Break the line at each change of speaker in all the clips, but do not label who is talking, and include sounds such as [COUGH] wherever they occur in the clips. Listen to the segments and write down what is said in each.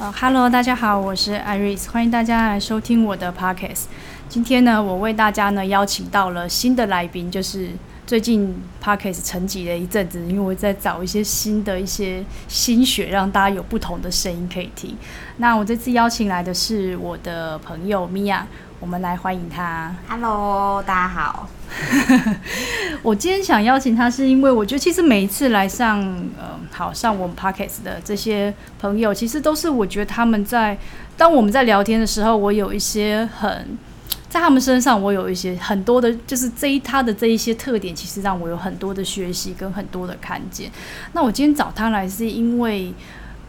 呃哈喽大家好，我是 Iris，欢迎大家来收听我的 Podcast。今天呢，我为大家呢邀请到了新的来宾，就是最近 Podcast 沉寂了一阵子，因为我在找一些新的一些心血，让大家有不同的声音可以听。那我这次邀请来的是我的朋友 Mia，我们来欢迎他。
Hello，大家好。[LAUGHS]
我今天想邀请他，是因为我觉得其实每一次来上，呃，好上我们 Pockets 的这些朋友，其实都是我觉得他们在当我们在聊天的时候，我有一些很在他们身上，我有一些很多的，就是这一他的这一些特点，其实让我有很多的学习跟很多的看见。那我今天找他来，是因为，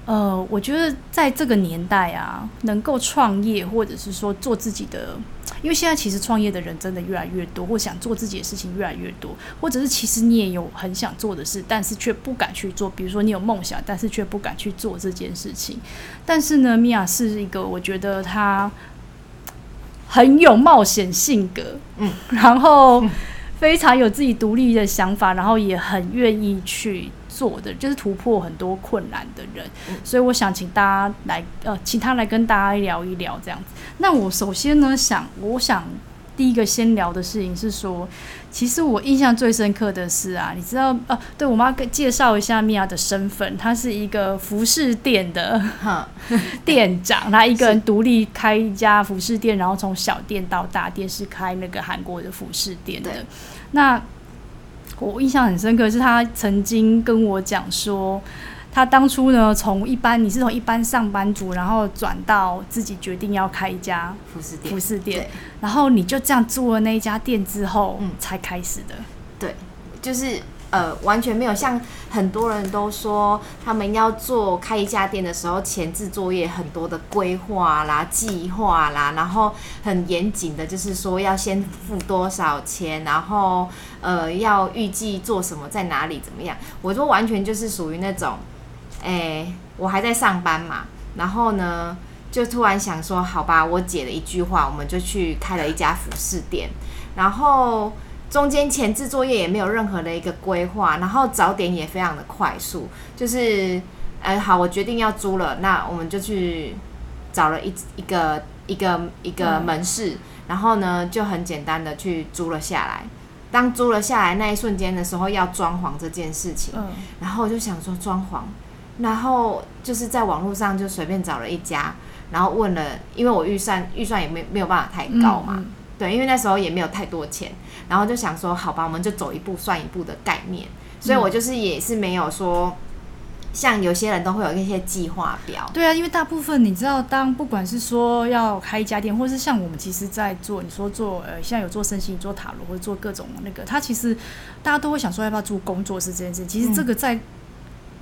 呃，我觉得在这个年代啊，能够创业或者是说做自己的。因为现在其实创业的人真的越来越多，或想做自己的事情越来越多，或者是其实你也有很想做的事，但是却不敢去做。比如说你有梦想，但是却不敢去做这件事情。但是呢，米娅是一个我觉得她很有冒险性格，嗯，然后非常有自己独立的想法，然后也很愿意去。做的就是突破很多困难的人，嗯，所以我想请大家来，呃，请他来跟大家聊一聊这样子。那我首先呢，想，我想第一个先聊的事情是说，其实我印象最深刻的是啊，你知道，呃，对我妈介绍一下米娅的身份，她是一个服饰店的店长，她一个人独立开一家服饰店，然后从小店到大店是开那个韩国的服饰店的，那。我印象很深刻，是他曾经跟我讲说，他当初呢，从一般你是从一般上班族，然后转到自己决定要开一家服饰店，服饰店，然后你就这样做了那一家店之后，嗯，才开始的，
对，就是。呃，完全没有像很多人都说，他们要做开一家店的时候，前置作业很多的规划啦、计划啦，然后很严谨的，就是说要先付多少钱，然后呃要预计做什么，在哪里怎么样。我就完全就是属于那种，哎，我还在上班嘛，然后呢，就突然想说，好吧，我姐的一句话，我们就去开了一家服饰店，然后。中间前置作业也没有任何的一个规划，然后找点也非常的快速，就是，呃，好，我决定要租了，那我们就去找了一一个一个一个门市，然后呢就很简单的去租了下来。当租了下来那一瞬间的时候，要装潢这件事情，然后我就想说装潢，然后就是在网络上就随便找了一家，然后问了，因为我预算预算也没没有办法太高嘛。对，因为那时候也没有太多钱，然后就想说，好吧，我们就走一步算一步的概念。所以我就是也是没有说，像有些人都会有一些计划表。
对啊，因为大部分你知道，当不管是说要开一家店，或是像我们其实在做，你说做呃，现在有做身心做塔罗，或者做各种那个，他其实大家都会想说，要不要做工作室这件事。其实这个在。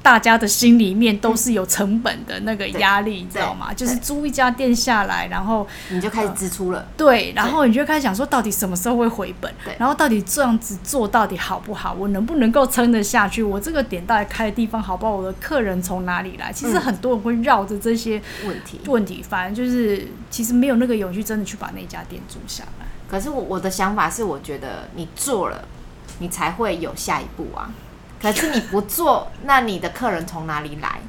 大家的心里面都是有成本的那个压力，你知道吗？就是租一家店下来，然后
你就开始支出了。
对，然后你就开始想说，到底什么时候会回本？对，然后到底这样子做到底好不好？我能不能够撑得下去？我这个点到底开的地方好不好？我的客人从哪里来？其实很多人会绕着这些问题问题，反正就是其实没有那个勇气真的去把那家店租下来。
可是我我的想法是，我觉得你做了，你才会有下一步啊。可是你不做，那你的客人从哪里来？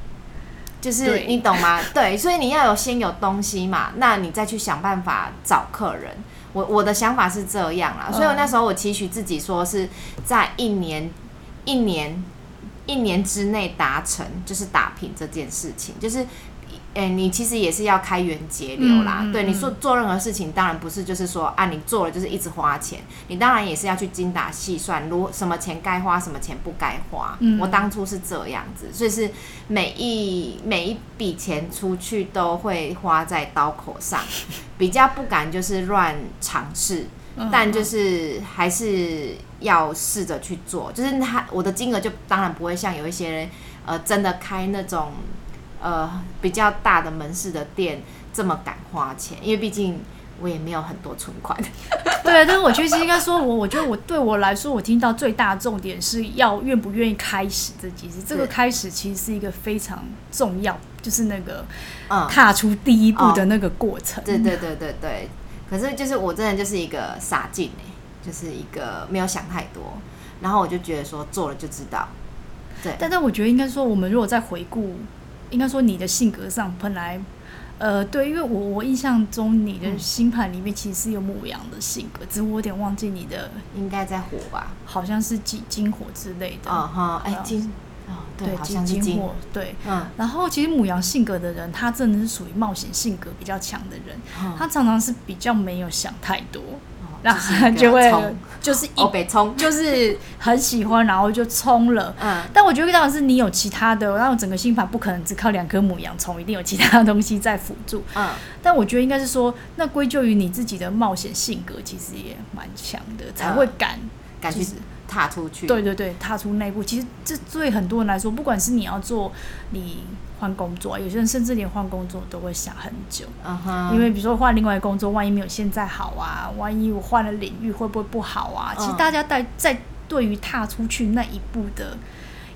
就是你懂吗？对，所以你要有先有东西嘛，那你再去想办法找客人。我我的想法是这样啦，所以我那时候我期许自己说是在一年、一年、一年之内达成，就是打平这件事情，就是。哎、欸，你其实也是要开源节流啦。嗯、对，你说做任何事情，当然不是就是说啊，你做了就是一直花钱。你当然也是要去精打细算，如什么钱该花，什么钱不该花、嗯。我当初是这样子，所以是每一每一笔钱出去都会花在刀口上，[LAUGHS] 比较不敢就是乱尝试，但就是还是要试着去做。就是他我的金额就当然不会像有一些人呃真的开那种。呃，比较大的门市的店这么敢花钱，因为毕竟我也没有很多存款。[LAUGHS]
对，但是我确实应该说我，我我觉得我对我来说，我听到最大的重点是要愿不愿意开始这件事。这个开始其实是一个非常重要，就是那个踏出第一步的那个过程。嗯哦、对对对对对。可是就是我真的就是一个傻劲哎，就是一个没有想太多，然后我就觉得说做了就知道。对，但但我觉得应该说，我们如果再回顾。应该说你的性格上本来。呃，对，因为我我印象中你的星盘里面其实是有母羊的性格，只是我有点忘记你的，
应该在火吧？
好像是金金火之类的。
啊哈，哎金，哦对，好像是金火，对。嗯。然后其实母羊性格的人，他真的是属于冒险性格比较强的人，他常常是比较没有想太多。然后就会就是一北 [LAUGHS] 冲，
就是很喜欢，然后就冲了。嗯，但我觉得当然是你有其他的，然后整个心法不可能只靠两颗母羊冲，一定有其他的东西在辅助。嗯，但我觉得应该是说，那归咎于你自己的冒险性格，其实也蛮强的，才会敢
敢去踏出去。
对对对，踏出那一步。其实这对很多人来说，不管是你要做你。换工作，有些人甚至连换工作都会想很久，uh huh. 因为比如说换另外一个工作，万一没有现在好啊，万一我换了领域会不会不好啊？Uh. 其实大家在在对于踏出去那一步的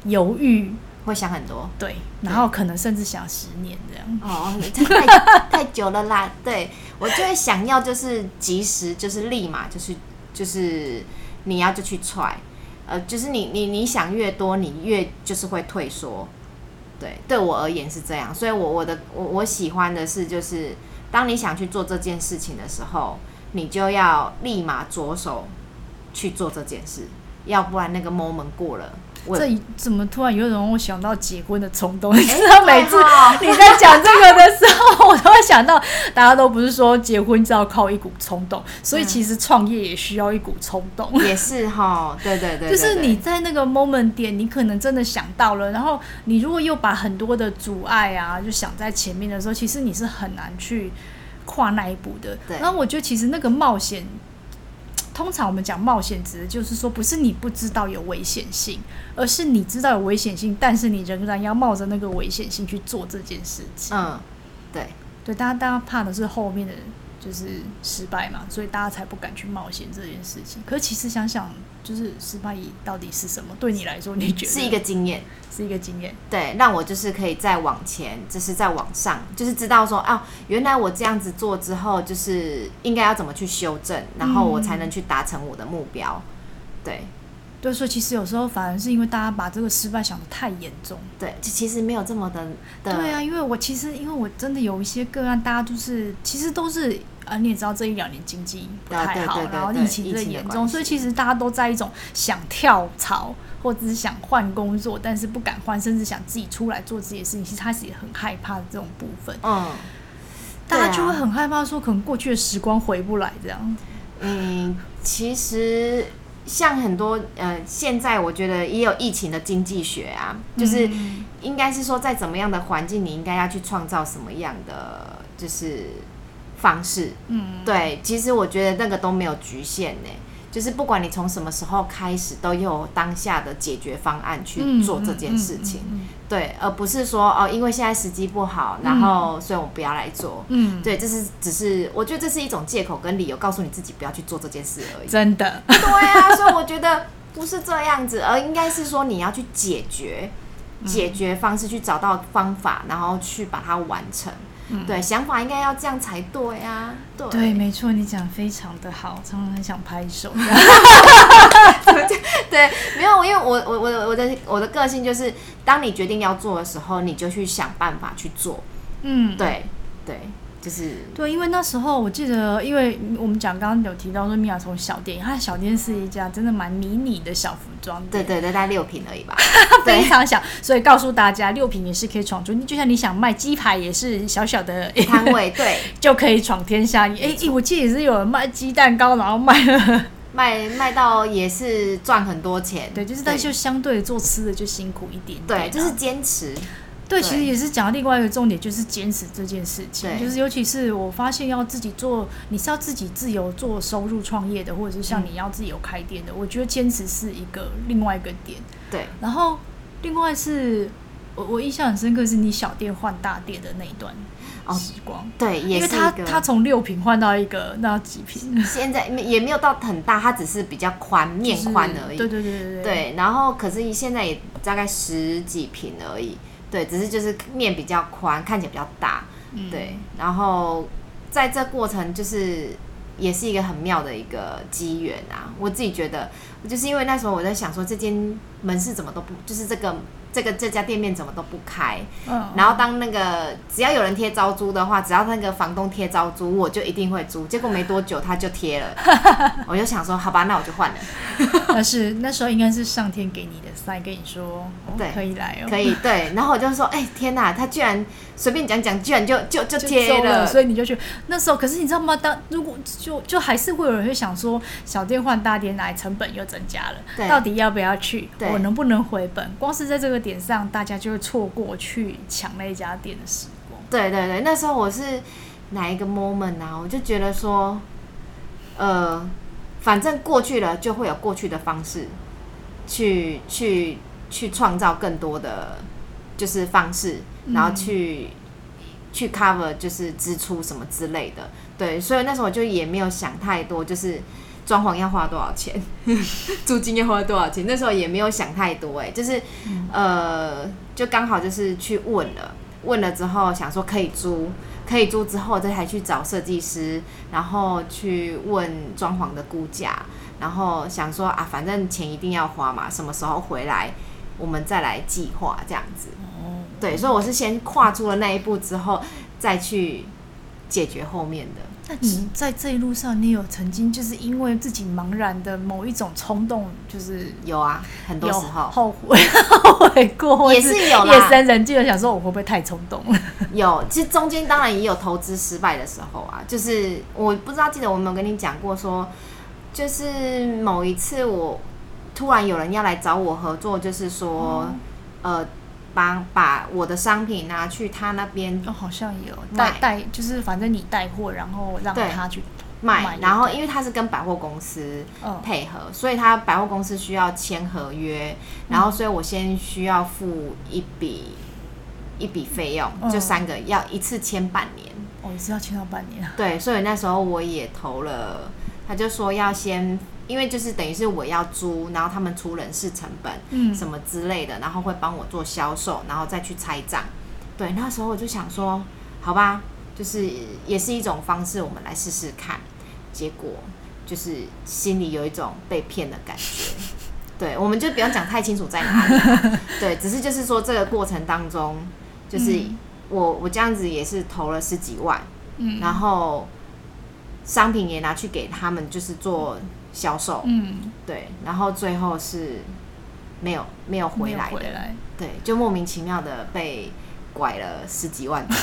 犹豫，
会想很多，
对，然后可能甚至想十年这样。
哦，太 [LAUGHS] 太久了啦，对，我就会想要就是及时，就是立马就是就是你要就去踹，呃，就是你你你想越多，你越就是会退缩。对，对我而言是这样，所以我，我的我我喜欢的是，就是当你想去做这件事情的时候，你就要立马着手去做这件事，要不然那个 moment 过了。我
这怎么突然有种我想到结婚的冲动？[LAUGHS] 你知道，每次你在讲这个的时候，我都会想到，大家都不是说结婚就要靠一股冲动，所以其实创业也需要一股冲动。
也是哈，对对对，
就是你在那个 moment 点，你可能真的想到了，然后你如果又把很多的阻碍啊，就想在前面的时候，其实你是很难去跨那一步的。对，然后我觉得其实那个冒险。通常我们讲冒险，指的就是说，不是你不知道有危险性，而是你知道有危险性，但是你仍然要冒着那个危险性去做这件事情。
嗯，对，
对，大家大家怕的是后面的。就是失败嘛，所以大家才不敢去冒险这件事情。可是其实想想，就是失败到底是什么？对你来说，你觉得
是一个经验，
是一个经验。
对，让我就是可以再往前，就是再往上，就是知道说啊，原来我这样子做之后，就是应该要怎么去修正，然后我才能去达成我的目标。对。
对，所以其实有时候反而是因为大家把这个失败想的太严重。
对，其实没有这么的。
对啊，因为我其实因为我真的有一些个案，大家就是其实都是啊，你也知道这一两年经济不太好，然后疫情最严重，所以其实大家都在一种想跳槽或者是想换工作，但是不敢换，甚至想自己出来做自己的事情，其实他是也很害怕的这种部分。嗯，大家就会很害怕说，可能过去的时光回不来这样。
嗯，其实。像很多呃，现在我觉得也有疫情的经济学啊，就是应该是说，在怎么样的环境，你应该要去创造什么样的就是方式。嗯，对，其实我觉得那个都没有局限呢。就是不管你从什么时候开始，都有当下的解决方案去做这件事情，嗯嗯嗯嗯、对，而不是说哦，因为现在时机不好，然后所以我不要来做。嗯，对，这是只是我觉得这是一种借口跟理由，告诉你自己不要去做这件事而已。
真的，
对啊，所以我觉得不是这样子，而应该是说你要去解决，解决方式去找到方法，然后去把它完成。嗯、对，想法应该要这样才对啊。对，
对没错，你讲非常的好，常常很想拍手。[LAUGHS]
对，没有，因为我我我我的我的个性就是，当你决定要做的时候，你就去想办法去做。嗯，对对。就是
对，因为那时候我记得，因为我们讲刚刚有提到说，米娅从小店，她小店是一家真的蛮迷你的小服装店，
对对对，大概六平而已吧，[LAUGHS]
非常小。所以告诉大家，六平也是可以闯出，你就像你想卖鸡排，也是小小的
摊位，对，[LAUGHS]
就可以闯天下。哎、欸，我记得也是有人卖鸡蛋糕，然后卖了 [LAUGHS]
卖卖到也是赚很多钱，
对，就是但就相对做吃的就辛苦一点点，
对，就是坚持。
对，其实也是讲另外一个重点，就是坚持这件事情。对就是尤其是我发现要自己做，你是要自己自由做收入创业的，或者是像你要自己有开店的，嗯、我觉得坚持是一个另外一个点。
对。
然后另外是我我印象很深刻，是你小店换大店的那一段时光。哦、
对，也是
因为他他从六平换到一个那几平，
现在也没有到很大，它只是比较宽面宽而已。
对对对对对。
对，然后可是现在也大概十几平而已。对，只是就是面比较宽，看起来比较大，嗯、对。然后在这过程，就是也是一个很妙的一个机缘啊。我自己觉得，就是因为那时候我在想说，这间门市怎么都不，就是这个这个这家店面怎么都不开。
嗯，
然后当那个只要有人贴招租的话，只要那个房东贴招租，我就一定会租。结果没多久他就贴了，[LAUGHS] 我就想说，好吧，那我就换了。[LAUGHS]
但是那时候应该是上天给你的 sign，跟你说，对，可以来哦，
可以对。然后我就说，哎，天哪，他居然随便讲讲，居然就就就贴了，
了，所以你就去那时候。可是你知道吗？当如果就就还是会有人会想说，小店换大店来，成本又增加了，对，到底要不要去？我能不能回本？光是在这个点上，大家就会错过去抢那一家店的时光。
对对对，那时候我是哪一个 moment 啊？我就觉得说，呃，反正过去了，就会有过去的方式去去去创造更多的就是方式，然后去、嗯、去 cover 就是支出什么之类的。对，所以那时候我就也没有想太多，就是。装潢要花多少钱？[LAUGHS] 租金要花多少钱？那时候也没有想太多，哎，就是，呃，就刚好就是去问了，问了之后想说可以租，可以租之后再才去找设计师，然后去问装潢的估价，然后想说啊，反正钱一定要花嘛，什么时候回来我们再来计划这样子。对，所以我是先跨出了那一步之后，再去解决后面的。
那你在这一路上，你有曾经就是因为自己茫然的某一种冲动，就是
有啊，很多时候
后悔 [LAUGHS] 后悔过，
也是有
夜深人静的想说，我会不会太冲动了？[LAUGHS]
有，其实中间当然也有投资失败的时候啊。就是我不知道记得我有没有跟你讲过说，说就是某一次我突然有人要来找我合作，就是说、嗯、呃。把把我的商品拿去他那边，
哦，好像有带带，就是反正你带货，然后让他去
卖，然后因为他是跟百货公司配合，哦，所以他百货公司需要签合约，然后所以我先需要付一笔一笔费用，嗯，就三个要一次签半年，
哦，一次要签到半年，
对，所以那时候我也投了，他就说要先。因为就是等于是我要租，然后他们出人事成本，嗯，什么之类的，然后会帮我做销售，然后再去拆账。对，那时候我就想说，好吧，就是也是一种方式，我们来试试看。结果就是心里有一种被骗的感觉。对，我们就不用讲太清楚在哪里。对，[LAUGHS] 只是就是说这个过程当中，就是我我这样子也是投了十几万，嗯，然后商品也拿去给他们，就是做。销售，嗯，对，然后最后是没有没有回来的，回来对，就莫名其妙的被拐了十几万头，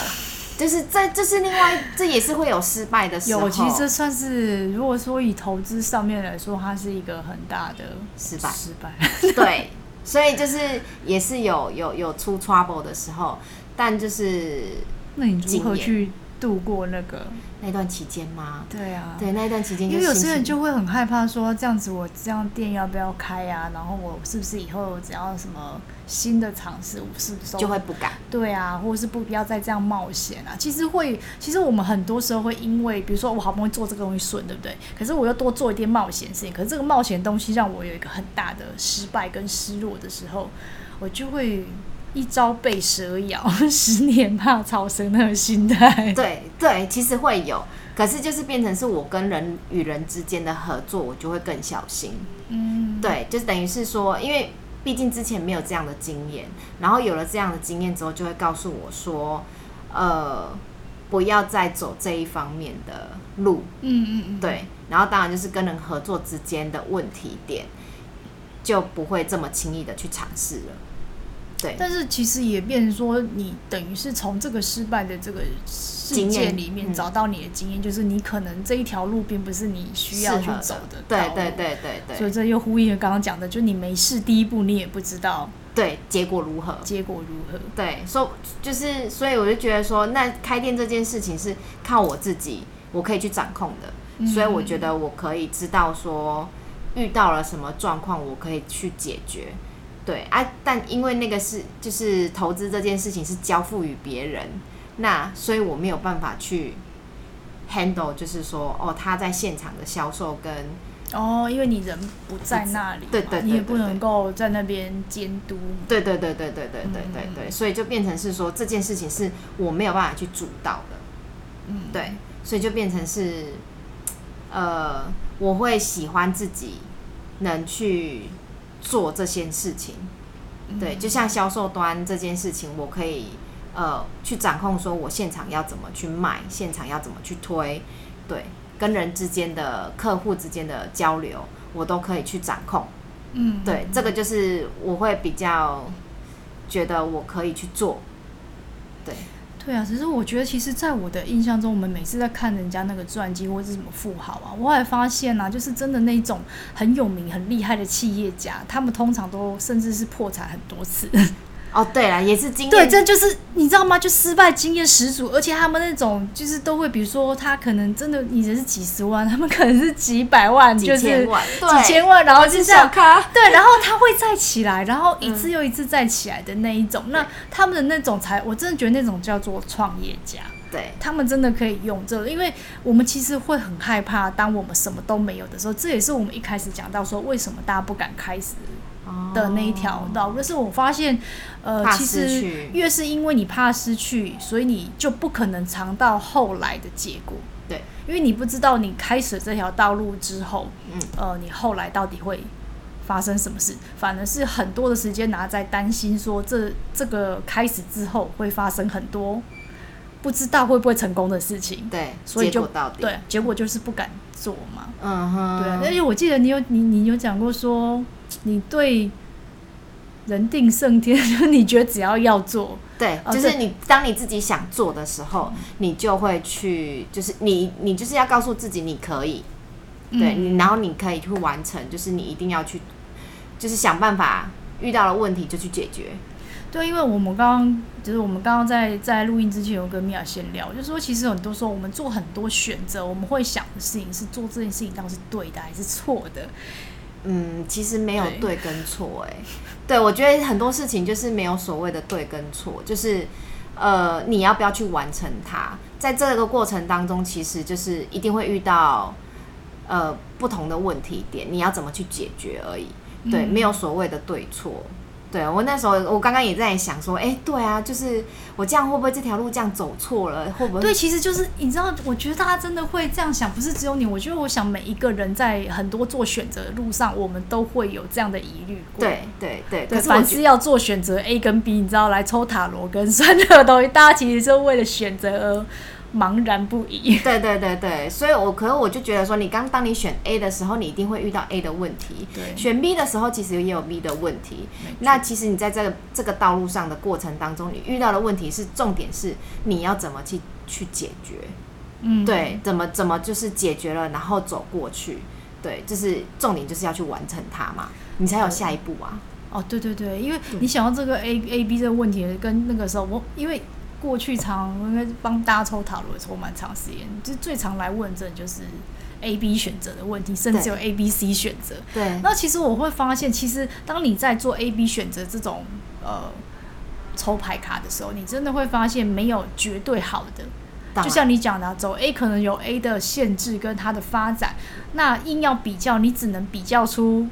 就是这这是另外，这也是会有失败的时候。
有，其实这算是如果说以投资上面来说，它是一个很大的失败，失败。
对，[LAUGHS] 所以就是也是有有有出 trouble 的时候，但就是
那你如何去度过那个？
那段期间吗？
对啊，
对那段期间，
因为有些人就会很害怕说，这样子我这样店要不要开啊？然后我是不是以后只要什么新的尝试，我是不是
就会不敢？
对啊，或者是不要再这样冒险啊？其实会，其实我们很多时候会因为，比如说我好不容易做这个东西顺，对不对？可是我又多做一点冒险事情，可是这个冒险东西让我有一个很大的失败跟失落的时候，我就会。一朝被蛇咬，[LAUGHS] 十年怕草绳那种心态。
对对，其实会有，可是就是变成是我跟人与人之间的合作，我就会更小心。嗯，对，就是等于是说，因为毕竟之前没有这样的经验，然后有了这样的经验之后，就会告诉我说，呃，不要再走这一方面的路。嗯嗯嗯，对。然后当然就是跟人合作之间的问题点，就不会这么轻易的去尝试了。对，
但是其实也变成说，你等于是从这个失败的这个事件里面找到你的经验，嗯，就是你可能这一条路并不是你需要去走的。
对对对对对。
所以这又呼应了刚刚讲的，就你没事第一步，你也不知道
对结果如何，
结果如何。
对，所以就是所以我就觉得说，那开店这件事情是靠我自己，我可以去掌控的。嗯，所以我觉得我可以知道说，遇到了什么状况，我可以去解决。对啊，但因为那个是就是投资这件事情是交付于别人，那所以我没有办法去 handle，就是说哦，他在现场的销售跟
哦，因为你人不在那里，
对对，对，对，对，
你也不能够在那边监督，
对对对对对对对对对，所以就变成是说这件事情是我没有办法去主导的，嗯，对，所以就变成是呃，我会喜欢自己能去。做这件事情，对，就像销售端这件事情，我可以呃去掌控，说我现场要怎么去卖，现场要怎么去推，对，跟人之间的客户之间的交流，我都可以去掌控。嗯，对，这个就是我会比较觉得我可以去做。对，
对啊，只是我觉得，其实，在我的印象中，我们每次在看人家那个传记或者是什么富豪啊，我还发现啊，就是真的那种很有名、很厉害的企业家，他们通常都甚至是破产很多次。
哦，对了，也是经验，
对，这就是你知道吗？就失败经验十足，而且他们那种就是都会，比如说他可能真的你的是几十万，他们可能是几百万，
几千万，
就是几千万，然后就这样，
咖
对，然后他会再起来，然后一次又一次再起来的那一种，嗯、那他们的那种才，我真的觉得那种叫做创业家，
对，
他们真的可以用这个，因为我们其实会很害怕，当我们什么都没有的时候，这也是我们一开始讲到说，为什么大家不敢开始。的那一条道，但是我发现，呃，其实越是因为你怕失去，所以你就不可能尝到后来的结果。
对，
因为你不知道你开始这条道路之后，嗯，呃，你后来到底会发生什么事，反而是很多的时间拿在担心说，这这个开始之后会发生很多不知道会不会成功的事情。
对，
所以就对，结果就是不敢做嘛。
嗯哼，
对啊。而且我记得你有你你有讲过说。你对人定胜天，[LAUGHS] 就是你觉得只要要做，
对，就是你当你自己想做的时候，你就会去，就是你你就是要告诉自己你可以，对，你然后你可以去完成，就是你一定要去，就是想办法遇到了问题就去解决。
对，因为我们刚刚就是我们刚刚在在录音之前有跟米娅先聊，就是说其实很多时候我们做很多选择，我们会想的事情是做这件事情到底是对的还是错的。
嗯，其实没有对。跟错，哎，对，我觉得很多事情就是没有所谓的对跟错，就是呃，你要不要去完成它，在这个过程当中，其实就是一定会遇到呃不同的问题点，你要怎么去解决而已，对，没有所谓的对错。对，我那时候，我刚刚也在想说，哎，对啊，就是我这样会不会这条路这样走错了？会不会？
对，其实就是你知道，我觉得大家真的会这样想，不是只有你。我觉得，我想每一个人在很多做选择的路上，我们都会有这样的疑虑。
对对对，
可是凡是要做选择 A 跟 B，你知道，来抽塔罗跟算这个东西，大家其实是为了选择而。茫然不已。
对对对对，所以我可能我就觉得说，你刚当你选 A 的时候，你一定会遇到 A 的问题。
对。
选 B 的时候，其实也有 B 的问题。那其实你在这个这个道路上的过程当中，你遇到的问题是重点是你要怎么去去解决。嗯。对，怎么怎么就是解决了，然后走过去。对，就是重点就是要去完成它嘛，你才有下一步啊。
哦，对对对，因为你想到这个 A A B 这个问题，跟那个时候我因为。过去常应该帮大家抽塔罗，抽蛮长时间，就最常来问这就是 A B 选择的问题，甚至有 A B C 选择。
对，
那其实我会发现，其实当你在做 A B 选择这种呃抽牌卡的时候，你真的会发现没有绝对好的。就像你讲的，走 A 可能有 A 的限制跟它的发展，那硬要比较，你只能比较出。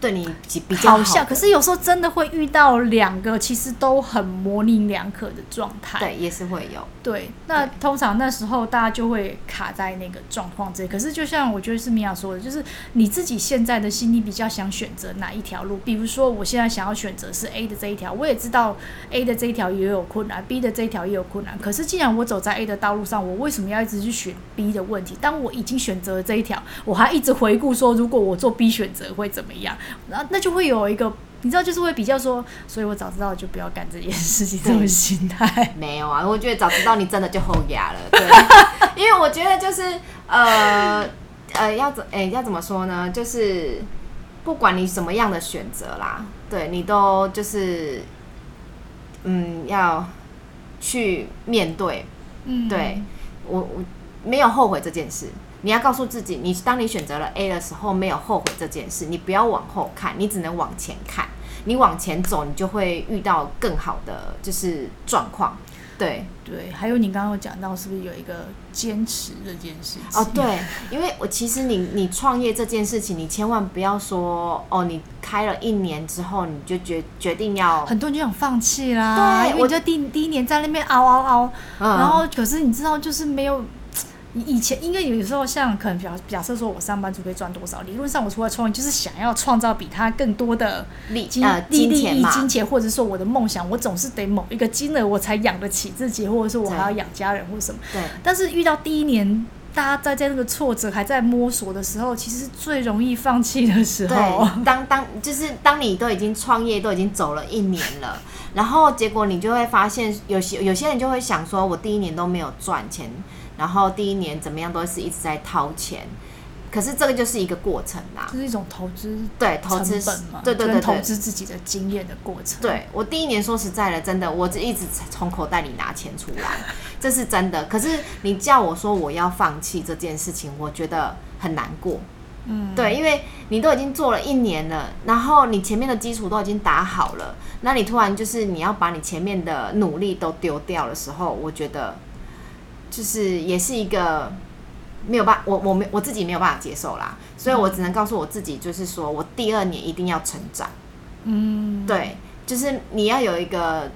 对你比较好，
好像，可是有时候真的会遇到两个其实都很模棱两可的状态。
对，也是会有。
对，那通常那时候大家就会卡在那个状况这里。可是就像我觉得是米娅说的，就是你自己现在的心里比较想选择哪一条路。比如说，我现在想要选择是 A 的这一条，我也知道 A 的这一条也有困难，B 的这一条也有困难。可是既然我走在 A 的道路上，我为什么要一直去选 B 的问题？当我已经选择了这一条，我还一直回顾说，如果我做 B 选择会怎么样？那那就会有一个，你知道，就是会比较说，所以我早知道就不要干这件事情，这种心态。
没有啊，我觉得早知道你真的就后牙了，对，[LAUGHS] 因为我觉得就是呃呃，要怎哎、欸、要怎么说呢？就是不管你什么样的选择啦，对你都就是嗯要去面对，嗯，对我我没有后悔这件事。你要告诉自己，你当你选择了 A 的时候，没有后悔这件事。你不要往后看，你只能往前看。你往前走，你就会遇到更好的就是状况。对
对，还有你刚刚有讲到，是不是有一个坚持这件事情？
哦，对，因为我其实你你创业这件事情，你千万不要说哦，你开了一年之后，你就决决定要
很多人就想放弃啦。对，我就第第一年在那边熬熬熬，嗯、然后可是你知道，就是没有。以前，应该有时候像可能假假设说我上班族可以赚多少，理论上我出来创业就是想要创造比他更多的利金
呃金
利益
钱嘛
金钱，或者说我的梦想，我总是得某一个金额我才养得起自己，或者说我还要养家人或什么。
对。
但是遇到第一年，大家在在那个挫折还在摸索的时候，其实是最容易放弃的时候。
对，当当就是当你都已经创业都已经走了一年了，然后结果你就会发现，有些有些人就会想说，我第一年都没有赚钱。然后第一年怎么样都是一直在掏钱，可是这个就是一个过程啦，
就是一种投资，
对，投
资
对对对，对，
投资自己的经验的过程。
对，我第一年说实在的，真的，我就一直从口袋里拿钱出来，[LAUGHS] 这是真的。可是你叫我说我要放弃这件事情，我觉得很难过。嗯，对，因为你都已经做了一年了，然后你前面的基础都已经打好了，那你突然就是你要把你前面的努力都丢掉的时候，我觉得。就是也是一个没有办法，我我没我自己没有办法接受啦，所以我只能告诉我自己，就是说我第二年一定要成长。嗯，对，就是你要有一个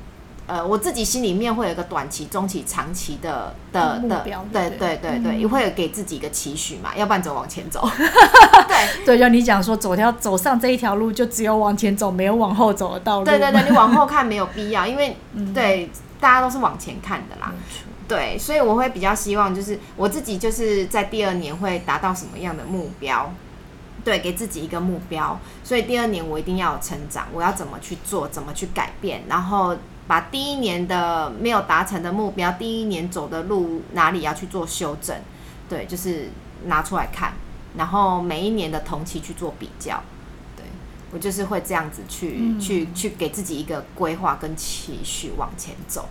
呃，我自己心里面会有一个短期、中期、长期的的的，对对对对，也会有给自己一个期许嘛，要不然怎么往前走？[LAUGHS] 对
对，就你讲说走条走上这一条路，就只有往前走，没有往后走的道路。
对对对，你往后看没有必要，因为 [LAUGHS] 对大家都是往前看的啦。对，所以我会比较希望，就是我自己就是在第二年会达到什么样的目标，对，给自己一个目标。所以第二年我一定要成长，我要怎么去做，怎么去改变，然后把第一年的没有达成的目标，第一年走的路哪里要去做修正，对，就是拿出来看，然后每一年的同期去做比较。对，我就是会这样子去、去去给自己一个规划跟期许往前走。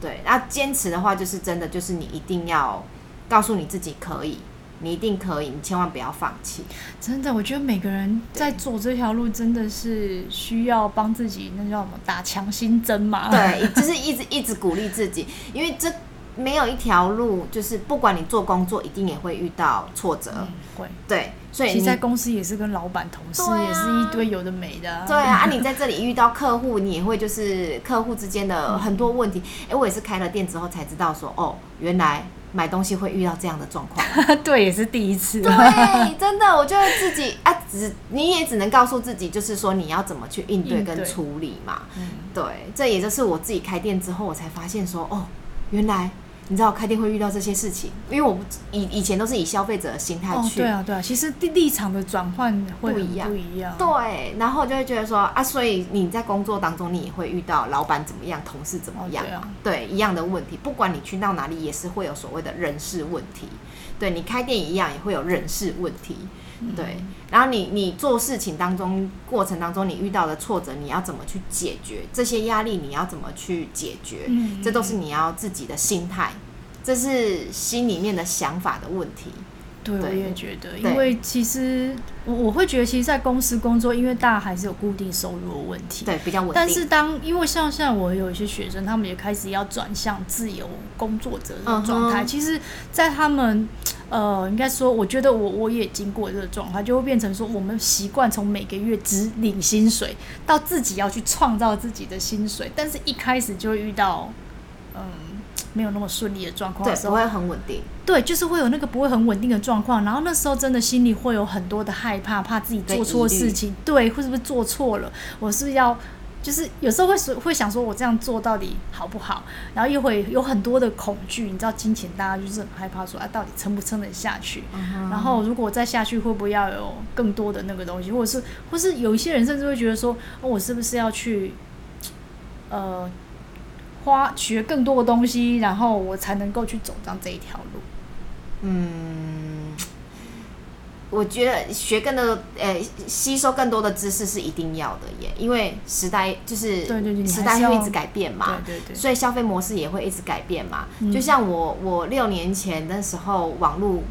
对，那坚持的话，就是真的，就是你一定要告诉你自己可以，你一定可以，你千万不要放弃。
真的，我觉得每个人在走这条路，真的是需要帮自己，那叫什么打强心针嘛？
对，[LAUGHS] 就是一直一直鼓励自己，因为这没有一条路，就是不管你做工作，一定也会遇到挫折。嗯、会，对。所以你
在公司也是跟老板、同事也是一堆有的没的、啊。
对啊，啊，你在这里遇到客户，你也会就是客户之间的很多问题。哎、嗯，我也是开了店之后才知道说，哦，原来买东西会遇到这样的状况。[LAUGHS]
对，也是第一次。
对，真的，我就会自己啊，只你也只能告诉自己，就是说你要怎么去应对跟处理嘛。嗯，对，这也就是我自己开店之后，我才发现说，哦，原来。你知道开店会遇到这些事情，因为我以以前都是以消费者的心态去。
哦，对啊，对啊，其实立场的转换会不一样，不一样。
对，然后就会觉得说啊，所以你在工作当中，你也会遇到老板怎么样，同事怎么样，哦，对啊，对，一样的问题。不管你去到哪里，也是会有所谓的人事问题。对，你开店一样也会有人事问题。对，然后你你做事情当中过程当中，你遇到的挫折，你要怎么去解决这些压力？你要怎么去解决？嗯，这都是你要自己的心态，这是心里面的想法的问题。
对，我也觉得，因为其实我我会觉得，其实，在公司工作，因为大家还是有固定收入的问题，
对，比较稳定。
但是当因为像现在我有一些学生，他们也开始要转向自由工作者的状态。其实，在他们呃，应该说，我觉得我我也经过这个状况，就会变成说，我们习惯从每个月只领薪水，到自己要去创造自己的薪水，但是一开始就会遇到嗯。没有那么顺利的状况
对，不会很稳定。
对，就是会有那个不会很稳定的状况，然后那时候真的心里会有很多的害怕，怕自己做错事情，对，会是不是做错了？我是不是要，就是有时候会会想说，我这样做到底好不好？然后又会有很多的恐惧，你知道，金钱大家就是很害怕说，啊，到底撑不撑得下去？嗯。然后如果再下去，会不会要有更多的那个东西？或者是，或是有一些人甚至会觉得说，哦，我是不是要去，呃。花学更多的东西，然后我才能够去走上这一条路。
嗯，我觉得学更多的，呃，吸收更多的知识是一定要的耶，因为时代就是时代会一直改变嘛，对对对，所以消费模式也会一直改变嘛。嗯、就像我，我六年前的时候，网络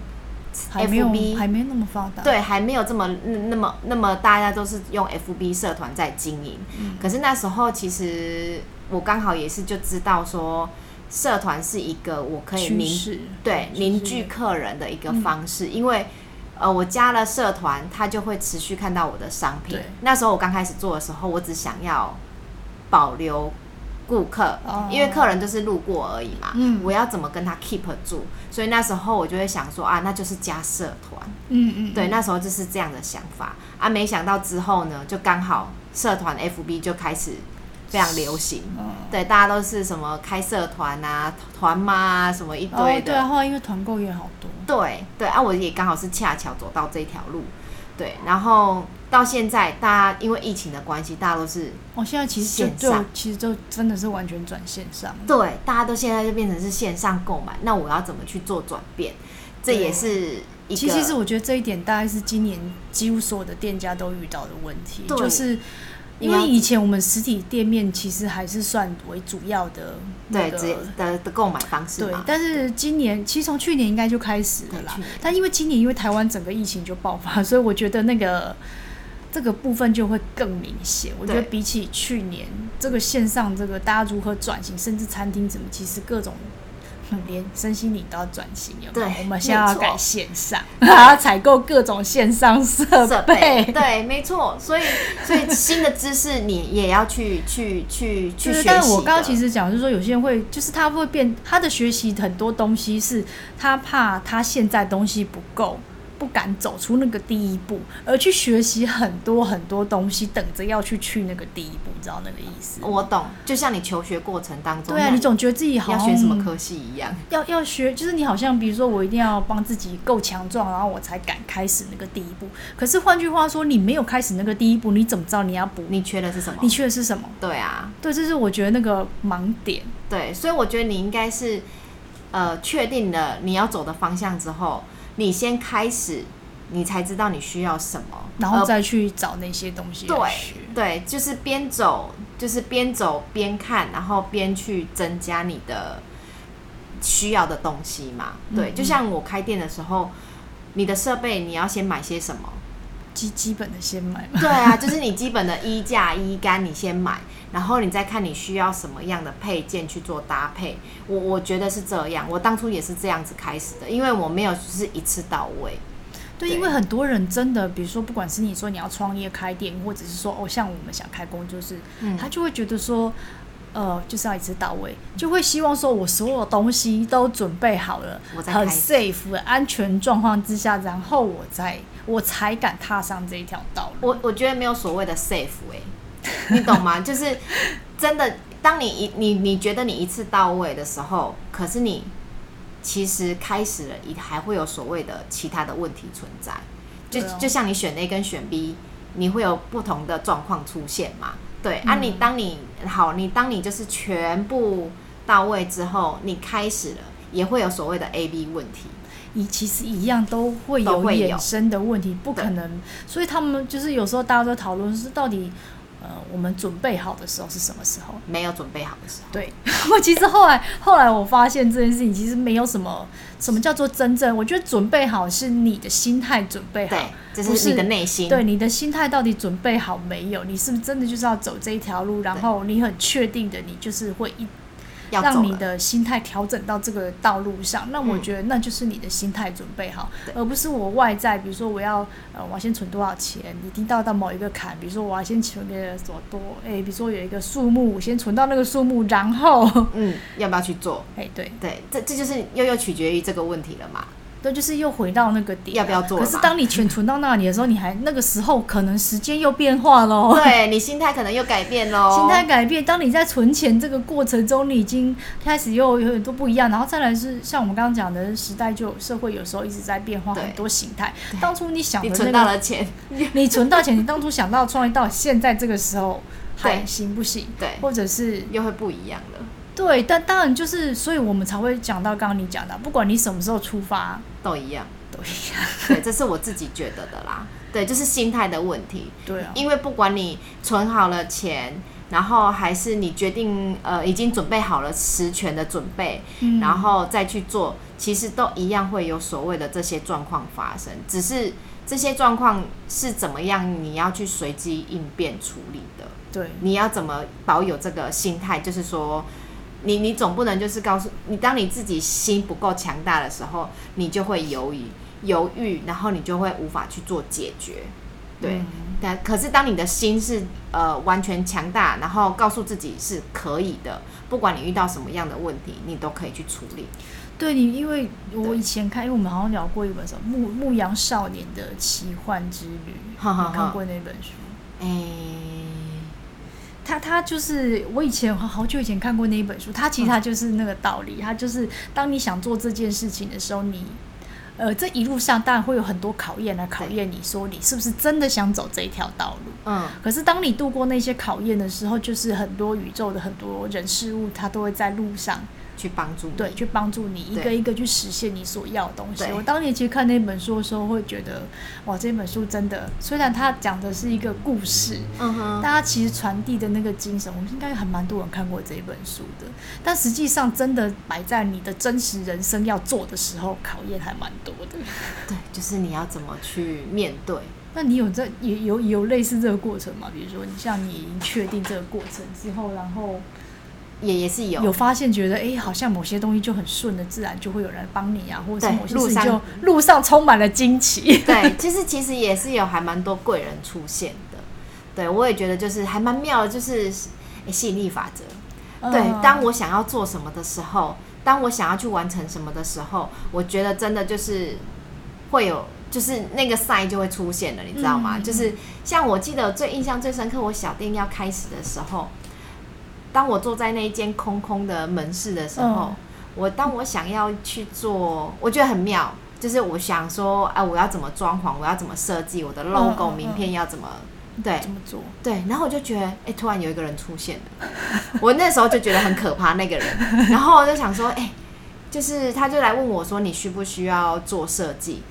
FB
还没那么发达，
对，还没有这么那么那么大家都是用 FB 社团在经营，嗯、可是那时候其实。我刚好也是就知道说，社团是一个我可以凝对凝聚客人的一个方式，嗯、因为呃我加了社团，他就会持续看到我的商品。那时候我刚开始做的时候，我只想要保留顾客，因为客人就是路过而已嘛。嗯，我要怎么跟他 keep 住？所以那时候我就会想说啊，那就是加社团。嗯嗯，对，那时候就是这样的想法啊。没想到之后呢，就刚好社团 FB 就开始非常流行。对，大家都是什么开社团啊、团妈啊，什么一堆的。
哦、对啊，后来因为团购也好多。
对对啊，我也刚好是恰巧走到这条路。对，然后到现在，大家因为疫情的关系，大家都是
哦，现在其实线上，其实就真的是完全转线上。
对，大家都现在就变成是线上购买，那我要怎么去做转变？这也是一个。
其实我觉得这一点大概是今年几乎所有的店家都遇到的问题，就是。因为以前我们实体店面其实还是算为主要的那个
对的的购买方式，
对。但是今年其实从去年应该就开始了啦。但因为今年因为台湾整个疫情就爆发，所以我觉得那个这个部分就会更明显。我觉得比起去年这个线上这个大家如何转型，甚至餐厅怎么，其实各种。连身心灵都要转型，有没有？我们现在要改线上，还 [LAUGHS] 要采购各种线上设备。
对，没错。所以，所以新的知识你也要去去去去学习。
但我刚刚其实讲，就是说有些人会，就是他会变，他的学习很多东西是他怕他现在东西不够。不敢走出那个第一步，而去学习很多很多东西，等着要去去那个第一步，你知道那个意思？
我懂，就像你求学过程当中，
对啊，你总觉得自己好
像要学什么科系一样，
要要学，就是你好像比如说我一定要帮自己够强壮，然后我才敢开始那个第一步。可是换句话说，你没有开始那个第一步，你怎么知道你要补？
你缺的是什么？
你缺的是什么？
对啊，
对，这是我觉得那个盲点。
对，所以我觉得你应该是呃确定了你要走的方向之后。你先开始，你才知道你需要什么，
然后再去找那些东西。
对对，就是边走，就是边走边看，然后边去增加你的需要的东西嘛。对，嗯嗯，就像我开店的时候，你的设备你要先买些什么？
基基本的先买嘛。
对啊，就是你基本的衣架、衣杆，你先买。然后你再看你需要什么样的配件去做搭配，我我觉得是这样。我当初也是这样子开始的，因为我没有就是一次到位。
对，因为很多人真的，比如说不管是你说你要创业开店，或者是说哦像我们想开工就是，嗯，他就会觉得说，呃，就是要一次到位，就会希望说我所有东西都准备好了，很 safe 的安全状况之下，然后我再我才敢踏上这一条道路。
我我觉得没有所谓的 safe 哎、欸。[LAUGHS] 你懂吗？就是真的，当你一你你觉得你一次到位的时候，可是你其实开始了，也还会有所谓的其他的问题存在。就就像你选 A 跟选 B，你会有不同的状况出现嘛？对啊，你当你好，你当你就是全部到位之后，你开始了，也会有所谓的 A、B 问题。
你其实一样都会有衍生的问题，不可能。所以他们就是有时候大家都讨论是到底。呃，我们准备好的时候是什么时候？
没有准备好的时候。
对，[LAUGHS] 我其实后来后来我发现这件事情其实没有什么什么叫做真正。我觉得准备好是你的心态准备好，
对，这是你的内心。
对，你的心态到底准备好没有？你是不是真的就是要走这一条路？然后你很确定的，你就是会一。让你的心态调整到这个道路上，那我觉得那就是你的心态准备好，嗯、而不是我外在，比如说我要呃，我要先存多少钱，一定到到某一个坎，比如说我要先存个多多，哎、欸，比如说有一个数目，我先存到那个数目，然后
嗯，要不要去做？[LAUGHS] 哎、欸，
对
对，这这就是又又取决于这个问题了嘛。
对，就是又回到那个点，
要不要做？
可是当你钱存到那里的时候，你还那个时候可能时间又变化喽。
对，你心态可能又改变喽。
心态改变，当你在存钱这个过程中，你已经开始又有很多不一样。然后再来是像我们刚刚讲的时代，就社会有时候一直在变化，很多形态。当初你想的、那个，
你存到了钱，
你存到钱，你当初想到创业到现在这个时候还行不行？
对，
或者是
又会不一样了。
对，但当然就是，所以我们才会讲到刚刚你讲的，不管你什么时候出发，
都一样。
都一样，
对，这是我自己觉得的啦。对，就是心态的问题。
对啊，
因为不管你存好了钱，然后还是你决定呃已经准备好了实权的准备，嗯、然后再去做，其实都一样会有所谓的这些状况发生。只是这些状况是怎么样，你要去随机应变处理的。
对，
你要怎么保有这个心态？就是说。你你总不能就是告诉你，当你自己心不够强大的时候，你就会犹豫犹豫，然后你就会无法去做解决。对，但、嗯、可是当你的心是呃完全强大，然后告诉自己是可以的，不管你遇到什么样的问题，你都可以去处理。
对你，因为我以前看，因为我们好像聊过一本什么《牧牧羊少年的奇幻之旅》，
好好好，
你看过那本书？
哎、欸，
他他就是我以前好久以前看过那一本书，他其实他就是那个道理，他就是当你想做这件事情的时候，你。呃，这一路上当然会有很多考验来考验你，说你是不是真的想走这一条道路。
嗯，
可是当你度过那些考验的时候，就是很多宇宙的很多人事物，他都会在路上。
去帮助你，
对，去帮助你一个一个去实现你所要的东西。
对
我当年其实看那本书的时候，会觉得哇，这本书真的，虽然它讲的是一个故事，
嗯哼，
但它其实传递的那个精神，我们应该还蛮多人看过这一本书的。但实际上，真的摆在你的真实人生要做的时候，考验还蛮多的。
对，就是你要怎么去面对。
那你有这有有有类似这个过程吗？比如说，你像你已经确定这个过程之后，然后。
也也是有
有发现，觉得哎、欸，好像某些东西就很顺的，自然就会有人帮你啊，或者是某些事情就路上充满了惊奇。[LAUGHS]
对，[LAUGHS] 其实其实也是有还蛮多贵人出现的。对，我也觉得就是还蛮妙的，就是吸引力法则。对，当我想要做什么的时候，当我想要去完成什么的时候，我觉得真的就是会有，就是那个 sign 就会出现了，你知道吗？嗯、就是像我记得最印象最深刻，我小店要开始的时候。当我坐在那一间空空的门市的时候，嗯、我当我想要去做，我觉得很妙，就是我想说，哎、啊，我要怎么装潢，我要怎么设计我的 logo、嗯、名片要怎么，对，
怎么做？
对，然后我就觉得，哎、欸，突然有一个人出现了，我那时候就觉得很可怕，那个人，然后我就想说，哎、欸，就是他就来问我说，你需不需要做设计？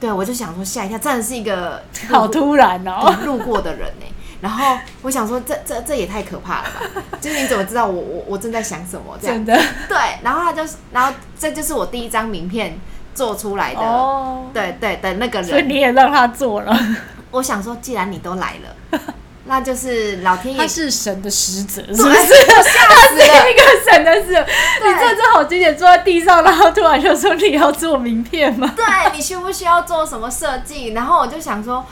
对，我就想说，吓一跳，真的是一个
好突然哦，
路过的人呢。然后我想说这，这这这也太可怕了吧！[LAUGHS] 就是你怎么知道我我我正在想什么？这样
真的
对。然后他就是，然后这就是我第一张名片做出来的。哦，对对的那个人。
所以你也让他做了。
我想说，既然你都来了，[LAUGHS] 那就是老天爷。
他是神的使者，是不是？
吓死了！[LAUGHS]
一个神的使者。你这这好经典，坐在地上，然后突然就说你要做名片吗？
对，你需不需要做什么设计？然后我就想说。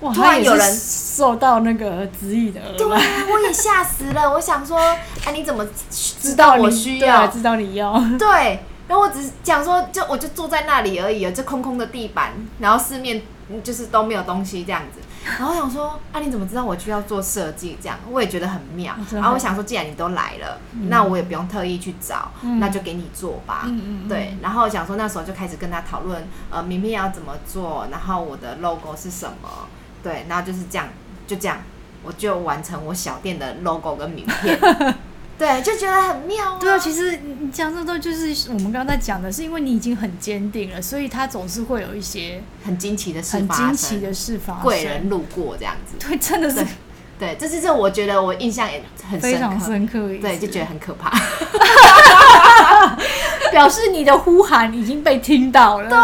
哇，突然有人受到那个指引的，
对，我也吓死了。我想说，哎，[LAUGHS] 你怎么知道我需要？
知道你要？[LAUGHS]
对，然后我只是讲说，就我就坐在那里而已，就空空的地板，然后四面就是都没有东西这样子。然后我想说，啊，你怎么知道我需要做设计？这样我也觉得很妙。然后我想说，既然你都来了，那我也不用特意去找，那就给你做吧。对。然后我想说，那时候就开始跟他讨论，呃，明片要怎么做，然后我的 logo 是什么。对，然后就是这样，就这样，我就完成我小店的 logo 跟名片。[LAUGHS] 对，就觉得很妙啊。
对啊，其实你讲这都就是我们刚刚在讲的，是因为你已经很坚定了，所以他总是会有一些
很惊奇的事，
很惊奇的事发生，
贵人路过这样子。
对，真的是。
对，这是这我觉觉得我印象也很深刻，
非常深刻。
对，就觉得很可怕。[LAUGHS] [LAUGHS]
表示你的呼喊已经被听到了。
对，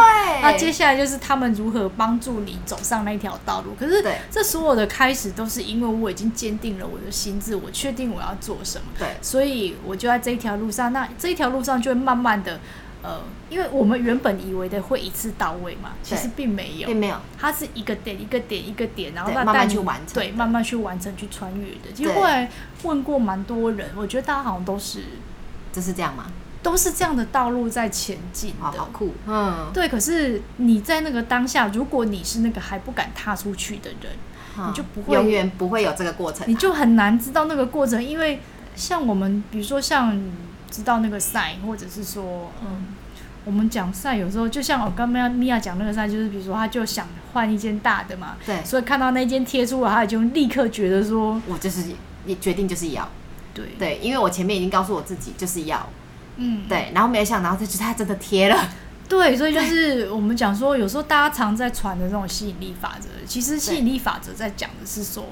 那接下来就是他们如何帮助你走上那条道路。可是，这所有的开始都是因为我已经坚定了我的心智，我确定我要做什么。
对，
所以我就在这一条路上。那这一条路上就会慢慢的，呃，因为我们原本以为的会一次到位嘛，其实并没有，
并没有。
它是一个点一个点一个点，然后慢
慢去完成，
对，慢慢去完成去穿越的。其实后来问过蛮多人，我觉得大家好像都是，
就是这样吗？
都是这样的道路在前进的，
好，好酷，嗯，
对。可是你在那个当下，如果你是那个还不敢踏出去的人，
嗯、
你就不会
永远不会有这个过程，
你就很难知道那个过程。因为像我们，比如说像知道那个赛，或者是说，嗯，我们讲赛有时候就像我刚刚米娅讲那个赛，就是比如说他就想换一间大的嘛，
对，
所以看到那间贴出来，他就立刻觉得说，
我就是你决定就是要，
对。
对，因为我前面已经告诉我自己就是要。
嗯，
对，然后没想到，就是他真的贴了。[LAUGHS]
对，所以就是我们讲说，有时候大家常在传的这种吸引力法则，其实吸引力法则在讲的是说，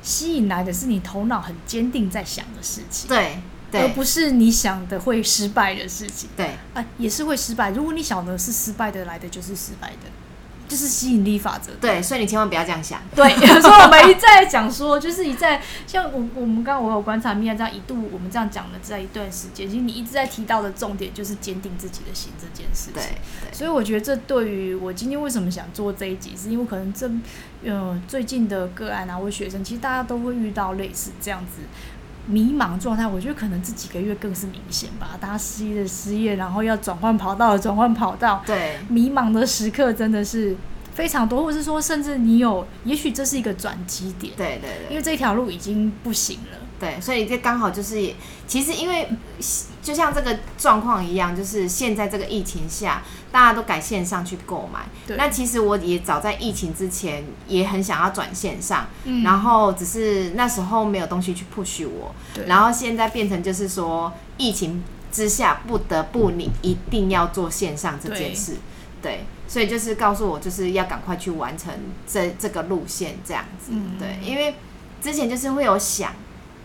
吸引来的是你头脑很坚定在想的事情，
对，对，
而不是你想的会失败的事情。
对，
啊，也是会失败。如果你想的是失败的，来的就是失败的。就是吸引力法则。
对，所以你千万不要这样想。
对，[LAUGHS] 所以我们一再讲说，就是一再像我我们刚刚我有观察米娅这样一度我们这样讲的这一段时间，其实你一直在提到的重点就是坚定自己的心这件事情。
对，对，
所以我觉得这对于我今天为什么想做这一集，是因为可能这呃最近的个案啊，或学生，其实大家都会遇到类似这样子。迷茫状态，我觉得可能这几个月更是明显吧。大家失业的失业，然后要转换跑道的转换跑道，
对，
迷茫的时刻真的是非常多，或者是说，甚至你有，也许这是一个转机点，
对对对，
因为这条路已经不行了。
对，所以这刚好就是，其实因为就像这个状况一样，就是现在这个疫情下，大家都改线上去购买。对。那其实我也早在疫情之前也很想要转线上，嗯，然后只是那时候没有东西去 push 我。对。然后现在变成就是说，疫情之下不得不你一定要做线上这件事。对。对。所以就是告诉我，就是要赶快去完成这这个路线这样子。嗯。对，因为之前就是会有想。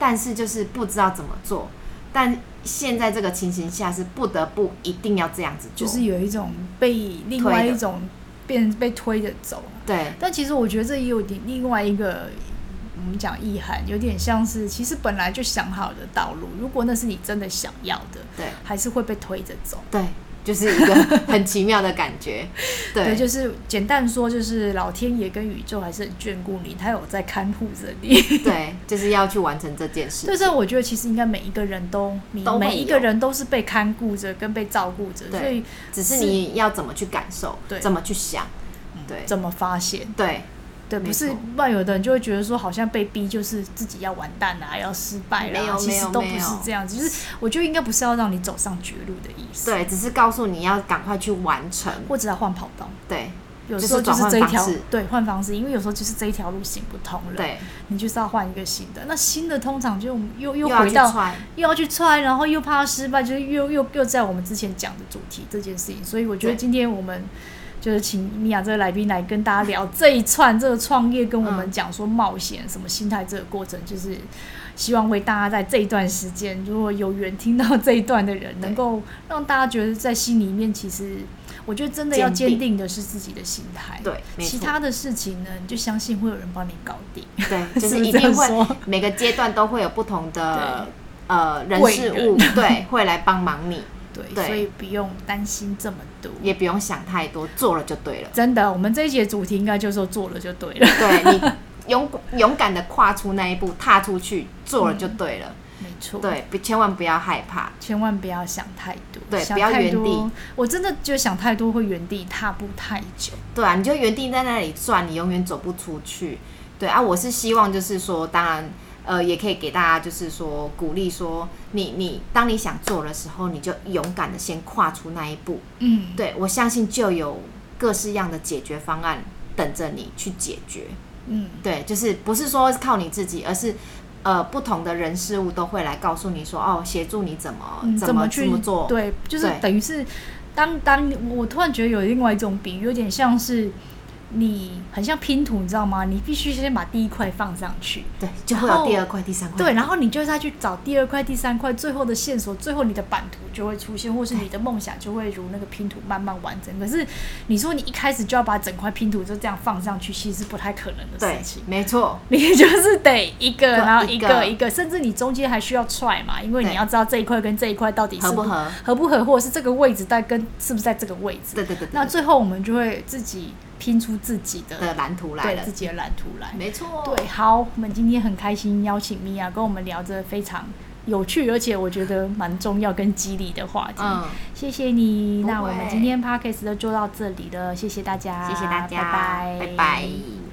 但是就是不知道怎么做，但现在这个情形下是不得不一定要这样子做，
就是有一种被另外一种变被推着走。
对，
但其实我觉得这也有点另外一个我们讲意涵，有点像是其实本来就想好的道路，如果那是你真的想要的，
对，
还是会被推着走。
对。就是一个很奇妙的感觉，[LAUGHS] 对，
对，就是简单说，就是老天爷跟宇宙还是很眷顾你，他有在看护着你，[LAUGHS]
对，就是要去完成这件事。
就是我觉得其实应该每一个人都，你每一个人都是被看顾着跟被照顾着，所以
只是你要怎么去感受，对，怎么去想，对，
怎么发现，
对。
对，不是，万有的人就会觉得说，好像被逼就是自己要完蛋啊，要失败了。没有，其实都不是这样子。就是我觉得应该不是要让你走上绝路的意思。
对，只是告诉你要赶快去完成，
或者要换跑道。
对，
有时候就是这一条，对，换方式，因为有时候就是这一条路行不通了。对，你就是要换一个新的。那新的通常就又又回到又要去踹，然后又怕失败，就是又又又在我们之前讲的主题这件事情。所以我觉得今天我们。就是请米娅这个来宾来跟大家聊这一串这个创业，跟我们讲说冒险什么心态这个过程，就是希望为大家在这一段时间，如果有缘听到这一段的人，能够让大家觉得在心里面，其实我觉得真的要坚定。的是自己的心态。对，其他的事情呢，你就相信会有人帮你搞定。对，[LAUGHS]
就是一定会每个阶段都会有不同的呃人事物，对，会来帮忙你。
对，对，所以不用担心这么多，
也不用想太多，做了就对了。
真的，我们这一节主题应该就是说做了就对了。
对，你勇勇敢的跨出那一步，踏出去，做了就对了。
嗯、没错，
对，千万不要害怕，
千万不要想太多，
对，不要原地。
我真的就想太多会原地踏步太久。
对啊，你就原地在那里转，你永远走不出去。对啊，我是希望就是说，当然。呃，也可以给大家，就是说鼓励，说你你当你想做的时候，你就勇敢的先跨出那一步。嗯，对，我相信就有各式样的解决方案等着你去解决。嗯，对，就是不是说靠你自己，而是呃不同的人事物都会来告诉你说，哦，协助你怎么、嗯、怎么去做。
对，就是等于是当当我突然觉得有另外一种比喻，有点像是。你很像拼图，你知道吗？你必须先把第一块放上去，
对，就会有第二块、第三块。
对，然后你就再去找第二块、第三块，最后的线索，最后你的版图就会出现，或是你的梦想就会如那个拼图慢慢完整。可是你说你一开始就要把整块拼图就这样放上去，其实是不太可能的事情。
没错，
你就是得一个，然后一个一个，甚至你中间还需要踹嘛，因为你要知道这一块跟这一块到底
合不合，
合不合，或者是这个位置在跟是不是在这个位置。
对对对，对。
那最后我们就会自己。拼出自己的
蓝图来，
对自己的蓝图来，
没错。
对，好，我们今天很开心邀请米娅跟我们聊着非常有趣，而且我觉得蛮重要跟激励的话题。嗯，谢谢你。那我们今天 Podcast 就做到这里了，谢谢大家，
谢谢大家，
拜拜，
拜拜。